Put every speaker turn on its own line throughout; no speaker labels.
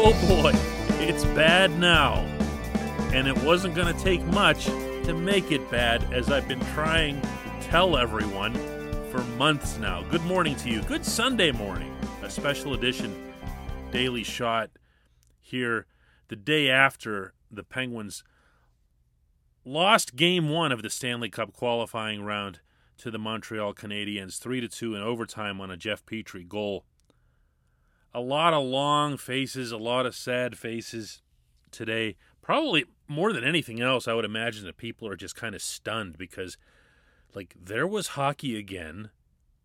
Oh boy, it's bad now. And it wasn't going to take much to make it bad, as I've been trying to tell everyone for months now. Good morning to you. Good Sunday morning. A special edition daily shot here the day after the Penguins lost game one of the Stanley Cup qualifying round to the Montreal Canadiens 3 to 2 in overtime on a Jeff Petry goal. A lot of long faces, a lot of sad faces today. Probably more than anything else, I would imagine that people are just kind of stunned because, like, there was hockey again,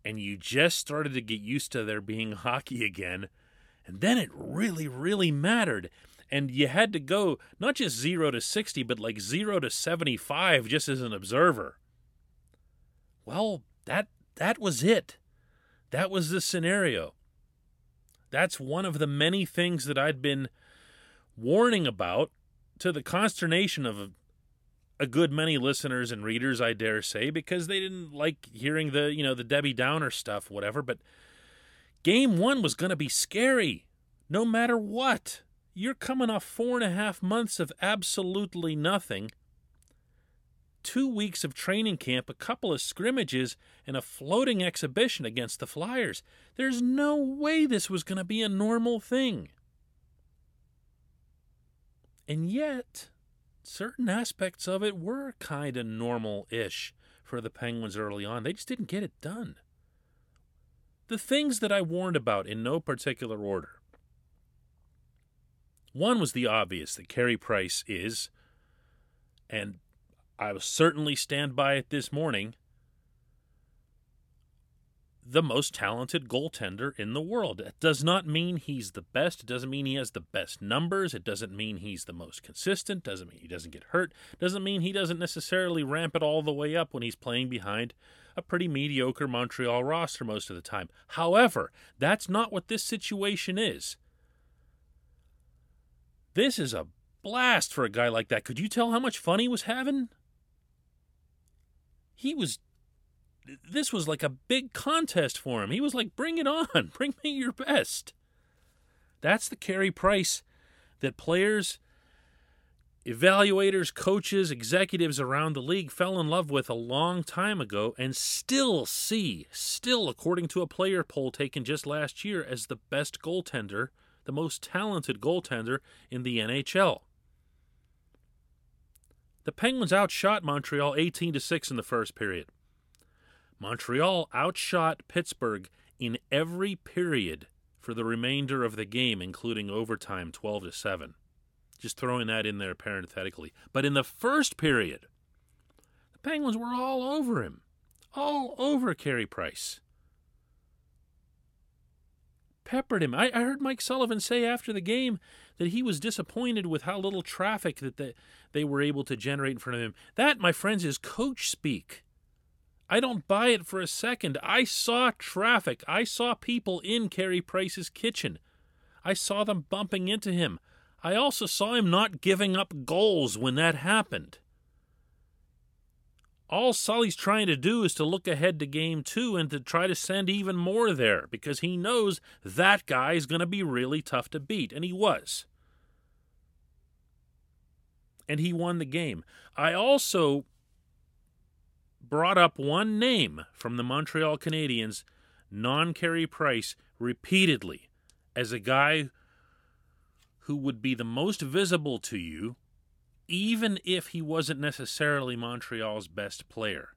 and you just started to get used to there being hockey again, and then it really, really mattered. And you had to go not just 0 to 60, but like 0 to 75 just as an observer. Well, that that was it. That was the scenario. That's one of the many things that I'd been warning about to the consternation of a, good many listeners and readers, I dare say, because they didn't like hearing the, you know, the Debbie Downer stuff, whatever. But game one was going to be scary, no matter what. You're coming off four and a half months of absolutely nothing two weeks of training camp, a couple of scrimmages, and a floating exhibition against the Flyers. There's no way this was going to be a normal thing. And yet, certain aspects of it were kind of normal ish for the Penguins early on. They just didn't get it done. The things that I warned about in no particular order. One was the obvious that Carey Price is, and I will certainly stand by it this morning. The most talented goaltender in the world. It does not mean he's the best. It doesn't mean he has the best numbers. It doesn't mean he's the most consistent. It Doesn't mean he doesn't get hurt. It Doesn't mean he doesn't necessarily ramp it all the way up when he's playing behind a pretty mediocre Montreal roster most of the time. However, that's not what this situation is. This is a blast for a guy like that. Could you tell how much fun he was having? He was this was like a big contest for him. He was like, bring it on, bring me your best. That's the Carey Price that players, evaluators, coaches, executives around the league fell in love with a long time ago and still see, still, according to a player poll taken just last year, as the best goaltender, the most talented goaltender in the NHL. The Penguins outshot Montreal 18 to 6 in the first period. Montreal outshot Pittsburgh in every period for the remainder of the game including overtime 12 to 7. Just throwing that in there parenthetically. But in the first period, the Penguins were all over him. All over Carey Price peppered him. I, I, heard Mike Sullivan say after the game that he was disappointed with how little traffic that they, they were able to generate in front of him. That, my friends, is coach speak. I don't buy it for a second. I saw traffic. I saw people in Carey Price's kitchen. I saw them bumping into him. I also saw him not giving up goals when that happened. All Sully's trying to do is to look ahead to game two and to try to send even more there because he knows that guy is going to be really tough to beat, and he was. And he won the game. I also brought up one name from the Montreal Canadiens, non Carey Price, repeatedly as a guy who would be the most visible to you even if he wasn't necessarily Montreal's best player.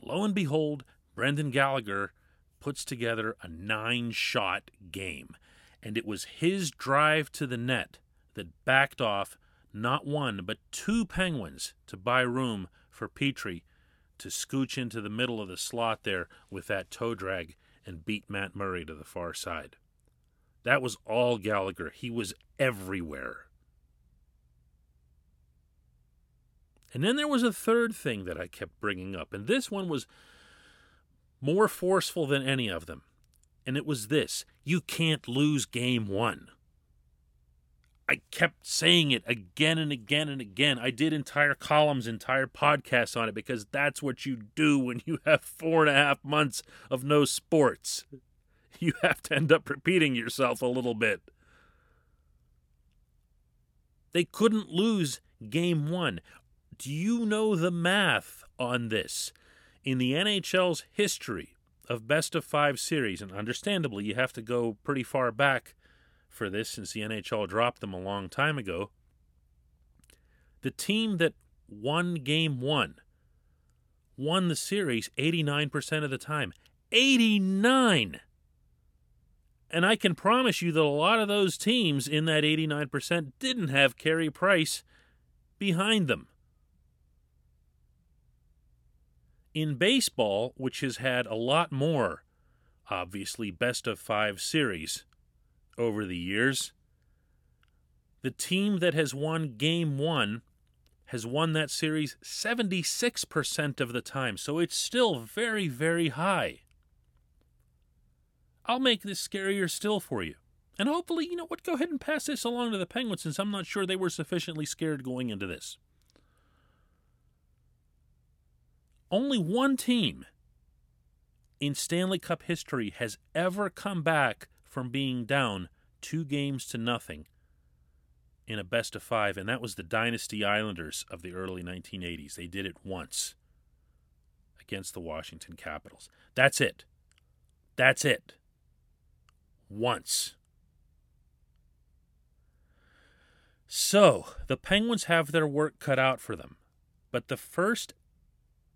Lo and behold, Brendan Gallagher puts together a nine shot game, and it was his drive to the net that backed off not one but two Penguins to buy room for Petry to scooch into the middle of the slot there with that toe drag and beat Matt Murray to the far side. That was all Gallagher. He was everywhere. And then there was a third thing that I kept bringing up, and this one was more forceful than any of them. And it was this you can't lose game one. I kept saying it again and again and again. I did entire columns, entire podcasts on it because that's what you do when you have four and a half months of no sports. You have to end up repeating yourself a little bit. They couldn't lose game one. Do you know the math on this? In the NHL's history of best of five series, and understandably, you have to go pretty far back for this since the NHL dropped them a long time ago. The team that won game one won the series 89% of the time. 89! And I can promise you that a lot of those teams in that 89% didn't have Carey Price behind them. In baseball, which has had a lot more, obviously, best of five series over the years, the team that has won game one has won that series 76% of the time. So it's still very, very high. I'll make this scarier still for you. And hopefully, you know what, go ahead and pass this along to the Penguins since I'm not sure they were sufficiently scared going into this. Only one team in Stanley Cup history has ever come back from being down two games to nothing in a best of five, and that was the Dynasty Islanders of the early 1980s. They did it once against the Washington Capitals. That's it. That's it once. So, the Penguins have their work cut out for them. But the first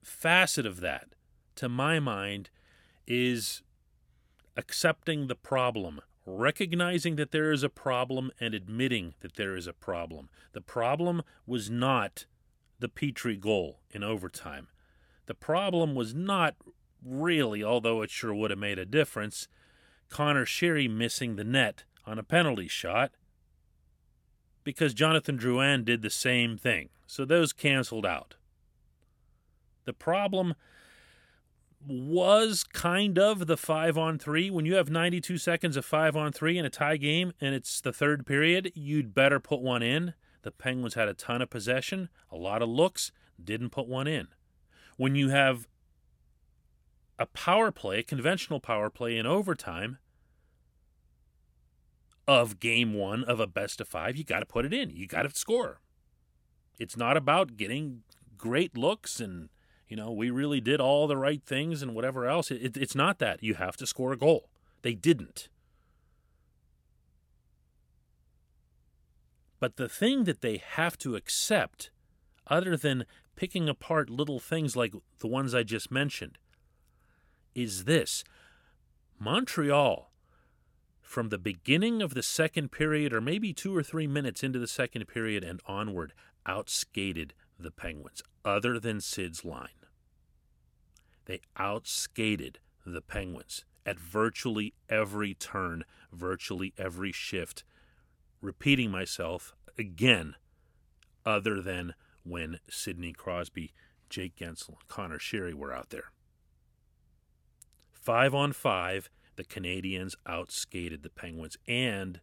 facet of that, to my mind, is accepting the problem, recognizing that there is a problem, and admitting that there is a problem. The problem was not the Petry goal in overtime. The problem was not really, although it sure would have made a difference, Conor Sheary missing the net on a penalty shot because Jonathan Drouin did the same thing. So those canceled out. The problem was kind of the five on three. When you have 92 seconds of five on three in a tie game and it's the third period, you'd better put one in. The Penguins had a ton of possession, a lot of looks, didn't put one in. When you have a power play, a conventional power play in overtime of game one of a best of five, you got to put it in. You got to score. It's not about getting great looks and, you know, we really did all the right things and whatever else. It, it's not that. You have to score a goal. They didn't. But the thing that they have to accept, other than picking apart little things like the ones I just mentioned, is this Montreal, from the beginning of the second period, or maybe two or three minutes into the second period and onward, outskated the Penguins, other than Sid's line. They outskated the Penguins at virtually every turn, virtually every shift. Repeating myself again, other than when Sidney Crosby, Jake Guentzel, and Conor Sheary were out there. Five on five, the Canadiens outskated the Penguins, and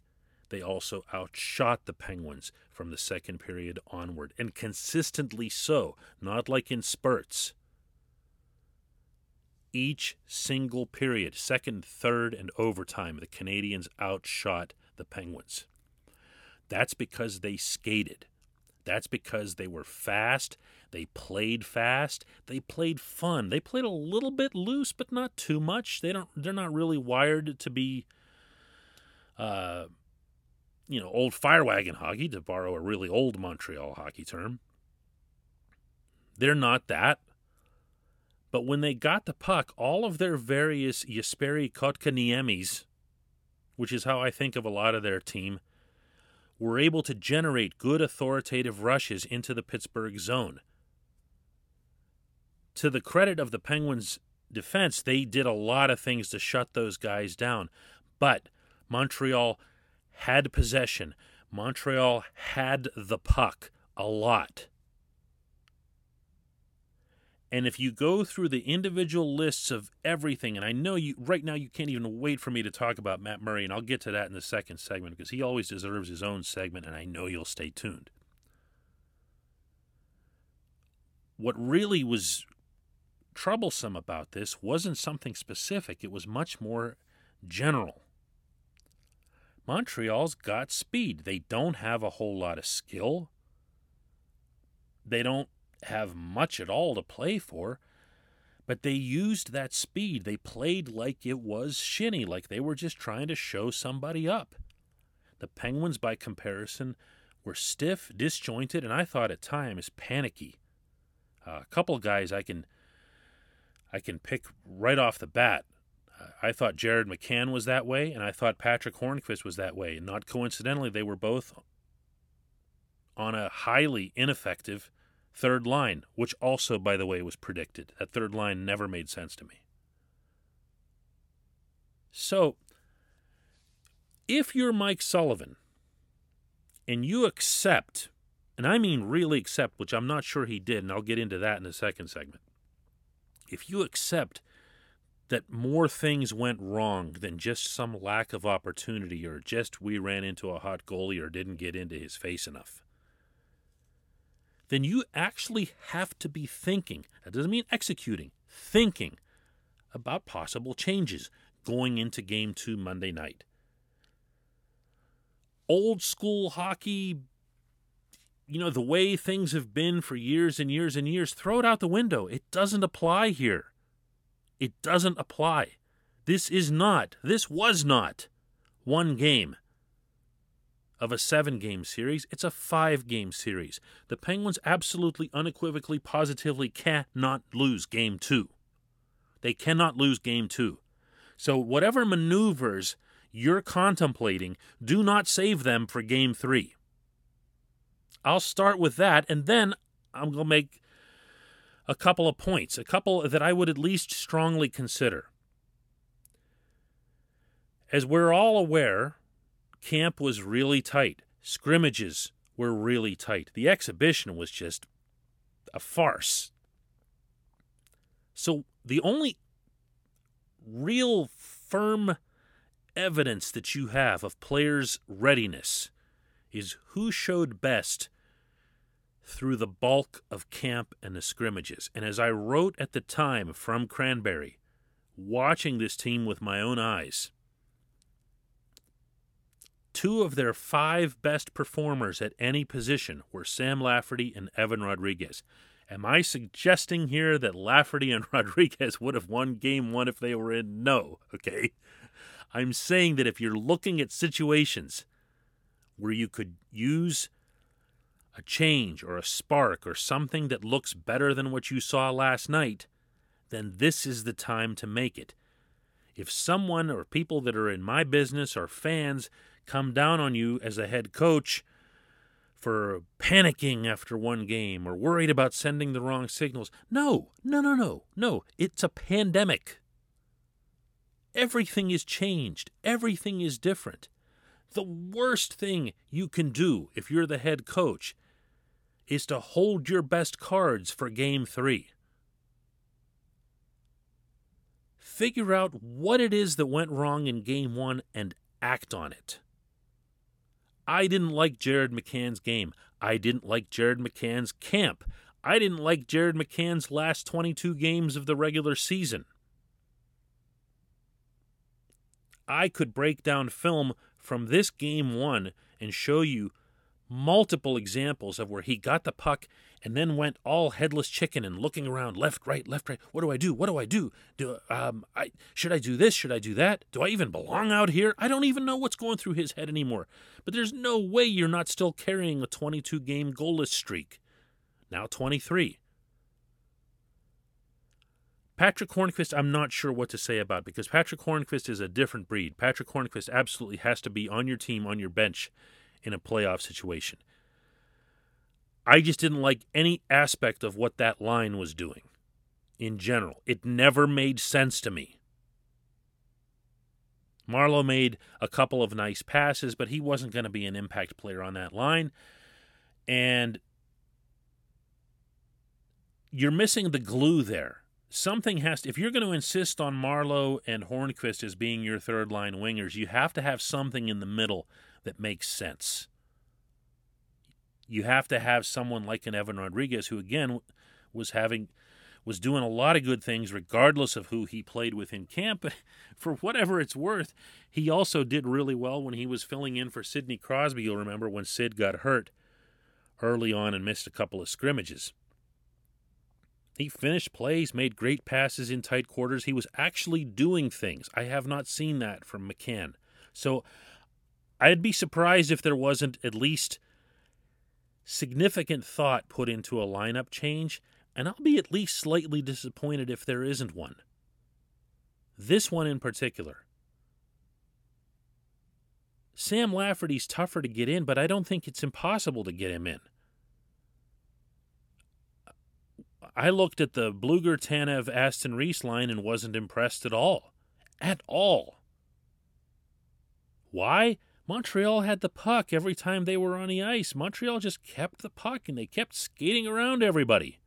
they also outshot the Penguins from the second period onward, and consistently so, not like in spurts. Each single period, second, third, and overtime, the Canadiens outshot the Penguins. That's because they skated. That's because they were fast they played fast. They played fun. They played a little bit loose, but not too much. They don't. They're not really wired to be, uh, you know, old fire wagon hockey, to borrow a really old Montreal hockey term. They're not that. But when they got the puck, all of their various Jesperi Kotkaniemis, which is how I think of a lot of their team, were able to generate good authoritative rushes into the Pittsburgh zone to the credit of the Penguins' defense, they did a lot of things to shut those guys down. But Montreal had possession. Montreal had the puck a lot. And if you go through the individual lists of everything, and I know you right now you can't even wait for me to talk about Matt Murray, and I'll get to that in the second segment because he always deserves his own segment, and I know you'll stay tuned. What really was troublesome about this wasn't something specific, it was much more general. Montreal's got speed. They don't have a whole lot of skill. They don't have much at all to play for, but they used that speed. They played like it was shinny, like they were just trying to show somebody up. The Penguins, by comparison, were stiff, disjointed, and I thought at times panicky. Uh, a couple guys I can I can pick right off the bat. I thought Jared McCann was that way, and I thought Patrick Hornqvist was that way. And not coincidentally, they were both on a highly ineffective third line, which also, by the way, was predicted. That third line never made sense to me. So, if you're Mike Sullivan and you accept, and I mean really accept, which I'm not sure he did, and I'll get into that in the second segment. If you accept that more things went wrong than just some lack of opportunity or just we ran into a hot goalie or didn't get into his face enough, then you actually have to be thinking. That doesn't mean executing, thinking about possible changes going into game two Monday night. Old school hockey, you know, the way things have been for years and years and years, throw it out the window. It doesn't apply here. It doesn't apply. This is not, this was not one game of a seven game series. It's a five game series. The Penguins absolutely, unequivocally, positively cannot lose game two. They cannot lose game two. So, whatever maneuvers you're contemplating, do not save them for game three. I'll start with that, and then I'm going to make a couple of points, a couple that I would at least strongly consider. As we're all aware, camp was really tight. Scrimmages were really tight. The exhibition was just a farce. So the only real firm evidence that you have of players' readiness is who showed best through the bulk of camp and the scrimmages. And as I wrote at the time from Cranberry, watching this team with my own eyes, Two of their five best performers at any position were Sam Lafferty and Evan Rodrigues. Am I suggesting here that Lafferty and Rodrigues would have won game one if they were in? No, okay? I'm saying that if you're looking at situations where you could use a change or a spark or something that looks better than what you saw last night, then this is the time to make it. If someone or people that are in my business or fans come down on you as a head coach for panicking after one game or worried about sending the wrong signals. No, no, no, no, no. It's a pandemic. Everything is changed, everything is different. The worst thing you can do if you're the head coach is to hold your best cards for game three. Figure out what it is that went wrong in game one and act on it. I didn't like Jared McCann's game. I didn't like Jared McCann's camp. I didn't like Jared McCann's last 22 games of the regular season. I could break down film from this game one and show you multiple examples of where he got the puck and then went all headless chicken and looking around left, right, left, right. What do I do? What do I do? Do um, I should I do this? Should I do that? Do I even belong out here? I don't even know what's going through his head anymore. But there's no way you're not still carrying a 22 game goalless streak. Now 23. Patrick Hornqvist, I'm not sure what to say about because Patrick Hornqvist is a different breed. Patrick Hornqvist absolutely has to be on your team, on your bench in a playoff situation. I just didn't like any aspect of what that line was doing in general. It never made sense to me. Marleau made a couple of nice passes, but he wasn't going to be an impact player on that line. And you're missing the glue there. Something has to, if you're going to insist on Marleau and Hornqvist as being your third line wingers, you have to have something in the middle that makes sense. You have to have someone like an Evan Rodrigues, who, again, was having was doing a lot of good things regardless of who he played with in camp. For whatever it's worth, he also did really well when he was filling in for Sidney Crosby. You'll remember when Sid got hurt early on and missed a couple of scrimmages. He finished plays, made great passes in tight quarters. He was actually doing things. I have not seen that from McCann. So I'd be surprised if there wasn't at least significant thought put into a lineup change, and I'll be at least slightly disappointed if there isn't one. This one in particular. Sam Lafferty's tougher to get in, but I don't think it's impossible to get him in. I looked at the Blueger, Tanev, Aston Reese line and wasn't impressed at all. At all. Why? Montreal had the puck every time they were on the ice. Montreal just kept the puck and they kept skating around everybody.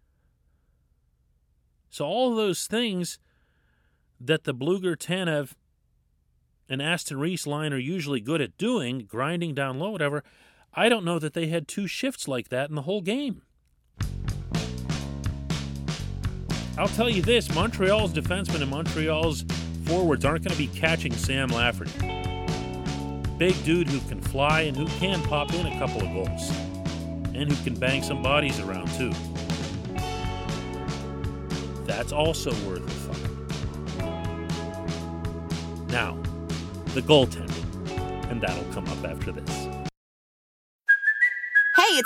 So, all those things that the Blueger, Tanev, and Aston Reese line are usually good at doing, grinding down low, whatever, I don't know that they had two shifts like that in the whole game. I'll tell you this Montreal's defensemen and Montreal's forwards aren't going to be catching Sam Lafferty big dude who can fly and who can pop in a couple of goals and who can bang some bodies around too. That's also worth a thought. Now, the goaltending, and that'll come up after this.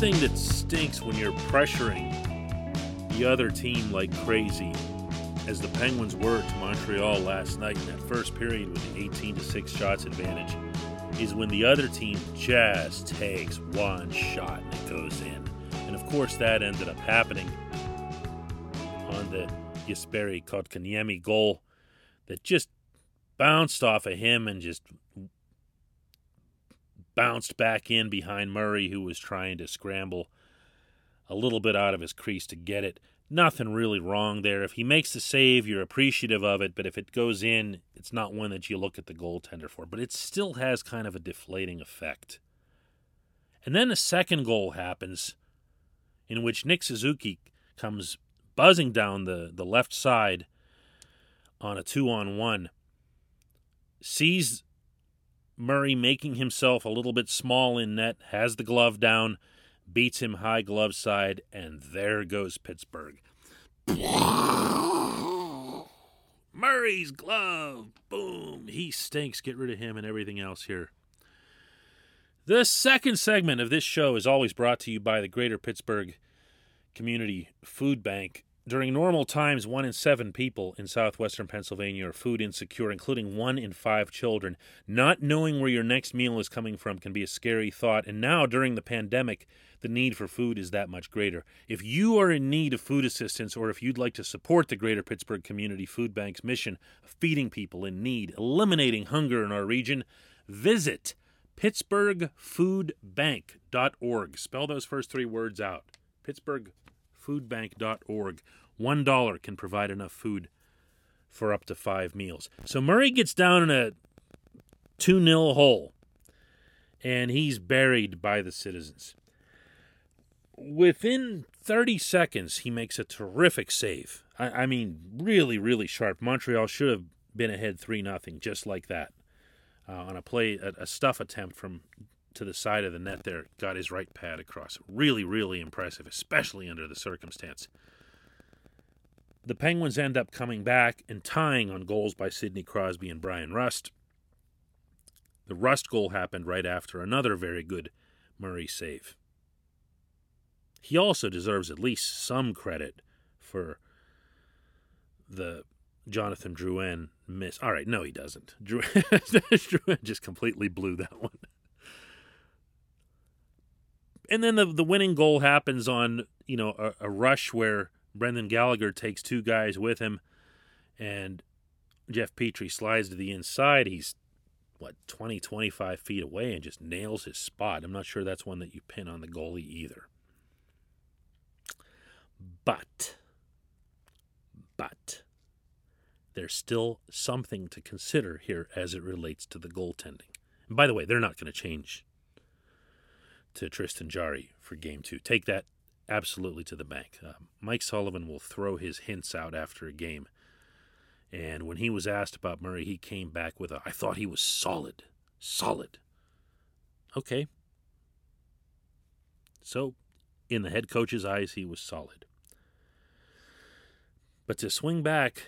Thing that stinks when you're pressuring the other team like crazy, as the Penguins were to Montreal last night in that first period with an 18 to 6 shots advantage, is when the other team just takes one shot and it goes in. And of course, that ended up happening on the Jesperi Kotkaniemi goal that just bounced off of him and just bounced back in behind Murray, who was trying to scramble a little bit out of his crease to get it. Nothing really wrong there. If he makes the save, you're appreciative of it, but if it goes in, it's not one that you look at the goaltender for. But it still has kind of a deflating effect. And then the second goal happens, in which Nick Suzuki comes buzzing down the, the left side on a two on one, sees Murray making himself a little bit small in net, has the glove down, beats him high glove side, and there goes Pittsburgh. Murray's glove. Boom. He stinks. Get rid of him and everything else here. The second segment of this show is always brought to you by the Greater Pittsburgh Community Food Bank. During normal times, one in seven people in southwestern Pennsylvania are food insecure, including one in five children. Not knowing where your next meal is coming from can be a scary thought, and now during the pandemic, the need for food is that much greater. If you are in need of food assistance, or if you'd like to support the Greater Pittsburgh Community Food Bank's mission of feeding people in need, eliminating hunger in our region, visit pittsburghfoodbank.org. Spell those first three words out. Pittsburgh foodbank.org. One dollar can provide enough food for up to five meals. So Murray gets down in a 2 0 hole, and he's buried by the citizens. Within 30 seconds, he makes a terrific save. I, I mean, really, really sharp. Montreal should have been ahead 3 0, just like that, uh, on a play, a, a stuff attempt from to the side of the net there, got his right pad across. Really, really impressive, especially under the circumstance. The Penguins end up coming back and tying on goals by Sidney Crosby and Brian Rust. The Rust goal happened right after another very good Murray save. He also deserves at least some credit for the Jonathan Drouin miss. All right, no, he doesn't. Drouin just completely blew that one. And then the the winning goal happens on you know a, a rush where Brendan Gallagher takes two guys with him, and Jeff Petry slides to the inside. He's what 20 25 feet away and just nails his spot. I'm not sure that's one that you pin on the goalie either. But but there's still something to consider here as it relates to the goaltending. And by the way, they're not going to change to Tristan Jarry for game two. Take that absolutely to the bank. Uh, Mike Sullivan will throw his hints out after a game. And when he was asked about Murray, he came back with a, I thought he was solid. Solid. Okay. So, in the head coach's eyes, he was solid. But to swing back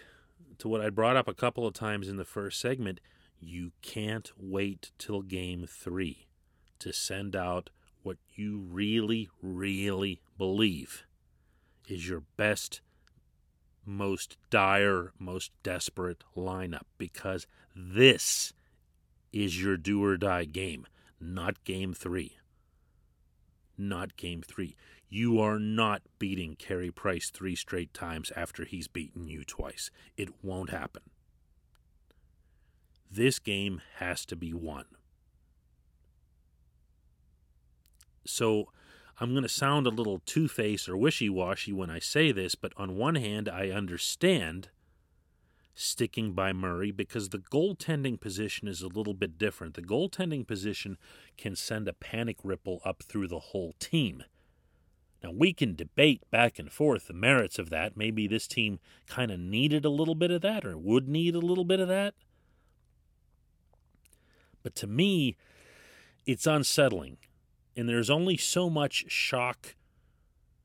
to what I brought up a couple of times in the first segment, you can't wait till game three to send out what you really, really believe is your best, most dire, most desperate lineup because this is your do or die game, not game three. Not game three. You are not beating Carey Price three straight times after he's beaten you twice. It won't happen. This game has to be won. So I'm going to sound a little two faced or wishy washy when I say this, but on one hand, I understand sticking by Murray because the goaltending position is a little bit different. The goaltending position can send a panic ripple up through the whole team. Now, we can debate back and forth the merits of that. Maybe this team kind of needed a little bit of that or would need a little bit of that. But to me, it's unsettling and there's only so much shock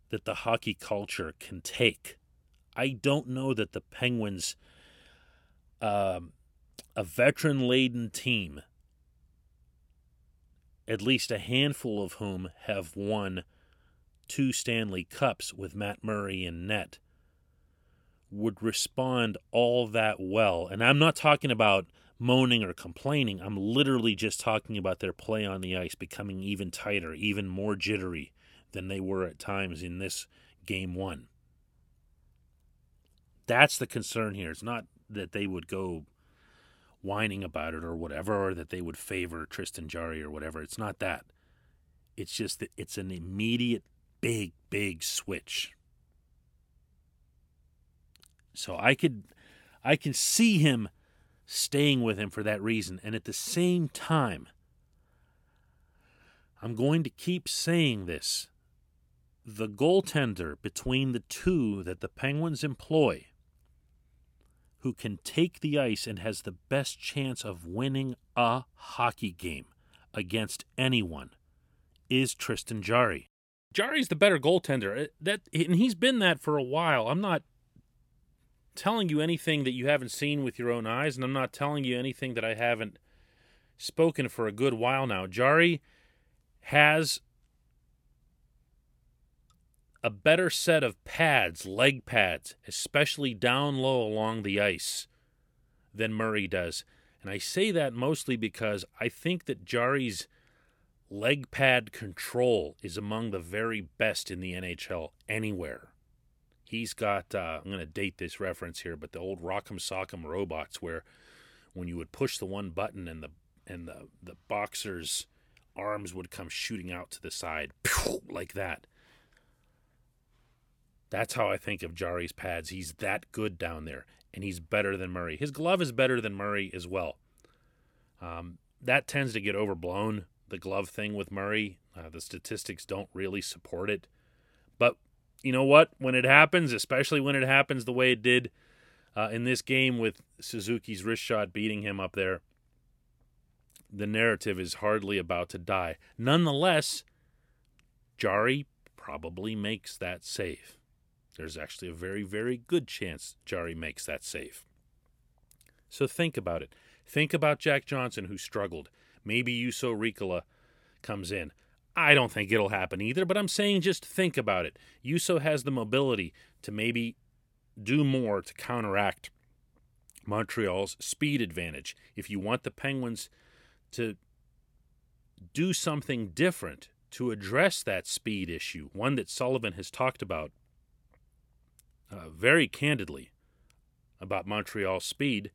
that the hockey culture can take. I don't know that the Penguins, um, a veteran laden team, at least a handful of whom have won two Stanley Cups with Matt Murray in net, would respond all that well. And I'm not talking about moaning or complaining. I'm literally just talking about their play on the ice becoming even tighter, even more jittery than they were at times in this game one. That's the concern here. It's not that they would go whining about it or whatever, or that they would favor Tristan Jarry or whatever. It's not that. It's just that it's an immediate, big, big switch. So I could, I can see him staying with him for that reason. And at the same time, I'm going to keep saying this. The goaltender between the two that the Penguins employ, who can take the ice and has the best chance of winning a hockey game against anyone, is Tristan Jarry. Jarry's the better goaltender. Uh, that and he's been that for a while. I'm not telling you anything that you haven't seen with your own eyes, and I'm not telling you anything that I haven't spoken for a good while now. Jarry has a better set of pads, leg pads, especially down low along the ice, than Murray does. And I say that mostly because I think that Jarry's leg pad control is among the very best in the NHL anywhere. He's got, uh, I'm going to date this reference here, but the old Rock'em Sock'em robots where when you would push the one button and the and the, the boxer's arms would come shooting out to the side like that. That's how I think of Jarry's pads. He's that good down there, and he's better than Murray. His glove is better than Murray as well. Um, that tends to get overblown, the glove thing with Murray. Uh, the statistics don't really support it. But you know what? When it happens, especially when it happens the way it did uh, in this game with Suzuki's wrist shot beating him up there, the narrative is hardly about to die. Nonetheless, Jarry probably makes that save. There's actually a very, very good chance Jarry makes that save. So think about it. Think about Jack Johnson, who struggled. Maybe Juuso Riikola comes in. I don't think it'll happen either, but I'm saying just think about it. Juuso has the mobility to maybe do more to counteract Montreal's speed advantage. If you want the Penguins to do something different to address that speed issue, one that Sullivan has talked about uh, very candidly about Montreal's speed,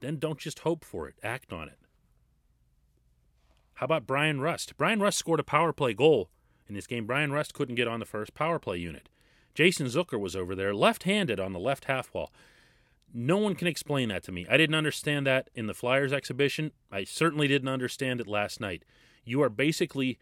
then don't just hope for it, act on it. How about Brian Rust? Brian Rust scored a power play goal in this game. Brian Rust couldn't get on the first power play unit. Jason Zucker was over there, left handed on the left half wall. No one can explain that to me. I didn't understand that in the Flyers exhibition. I certainly didn't understand it last night. You are basically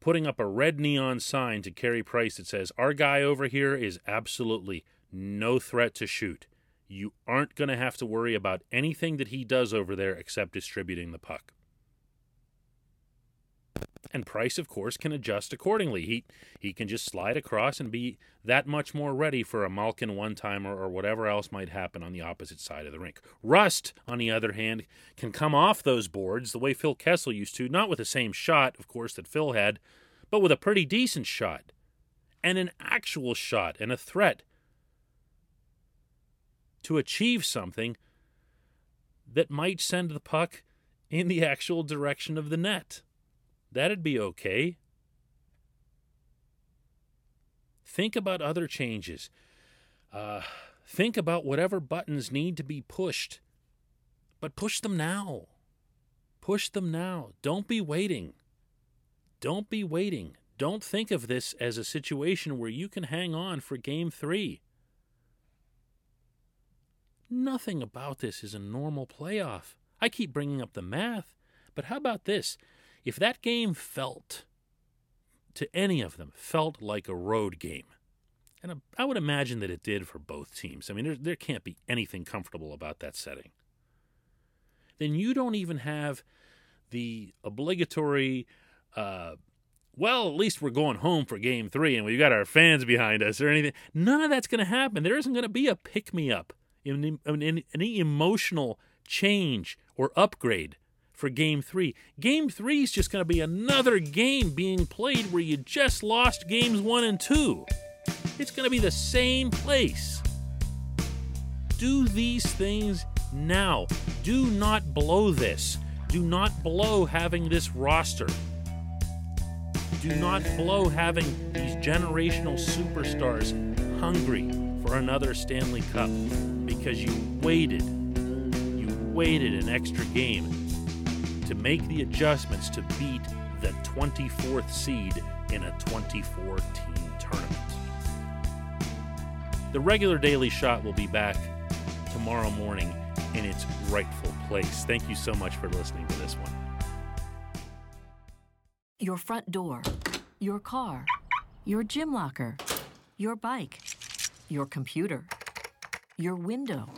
putting up a red neon sign to Carey Price that says, Our guy over here is absolutely no threat to shoot. You aren't going to have to worry about anything that he does over there except distributing the puck. And Price, of course, can adjust accordingly. He he can just slide across and be that much more ready for a Malkin one timer or whatever else might happen on the opposite side of the rink. Rust, on the other hand, can come off those boards the way Phil Kessel used to, not with the same shot, of course, that Phil had, but with a pretty decent shot. And an actual shot and a threat to achieve something that might send the puck in the actual direction of the net. That'd be okay. Think about other changes. Uh, think about whatever buttons need to be pushed. But push them now. Push them now. Don't be waiting. Don't be waiting. Don't think of this as a situation where you can hang on for game three. Nothing about this is a normal playoff. I keep bringing up the math, but how about this? If that game felt, to any of them, felt like a road game, and I would imagine that it did for both teams. I mean, there, there can't be anything comfortable about that setting. Then you don't even have the obligatory, uh, well, at least we're going home for game three and we've got our fans behind us or anything. None of that's going to happen. There isn't going to be a pick me up, any, any emotional change or upgrade for game three. Game three is just going to be another game being played where you just lost games one and two. It's going to be the same place. Do these things now. Do not blow this. Do not blow having this roster. Do not blow having these generational superstars hungry for another Stanley Cup because you waited. You waited an extra game to make the adjustments to beat the 24th seed in a 24 team tournament. The regular daily shot will be back tomorrow morning in its rightful place. Thank you so much for listening to this one.
Your front door, your car, your gym locker, your bike, your computer, your window,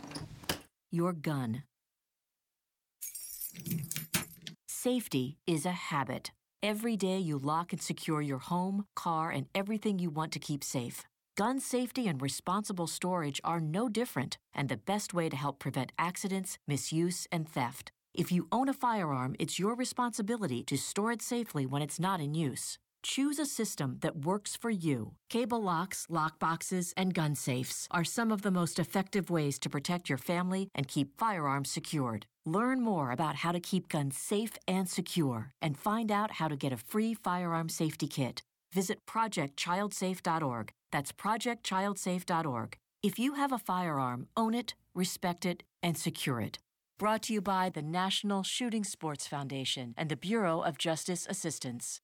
your gun. Safety is a habit. Every day you lock and secure your home, car, and everything you want to keep safe. Gun safety and responsible storage are no different and the best way to help prevent accidents, misuse, and theft. If you own a firearm, it's your responsibility to store it safely when it's not in use. Choose a system that works for you. Cable locks, lock boxes, and gun safes are some of the most effective ways to protect your family and keep firearms secured. Learn more about how to keep guns safe and secure and find out how to get a free firearm safety kit. Visit projectchildsafe.org. That's projectchildsafe.org. If you have a firearm, own it, respect it, and secure it. Brought to you by the National Shooting Sports Foundation and the Bureau of Justice Assistance.